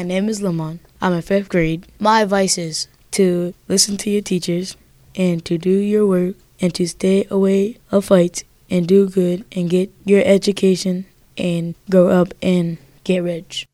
My name is Linmon. I'm in fifth grade. My advice is to listen to your teachers and to do your work and to stay away of fights and do good and get your education and grow up and get rich.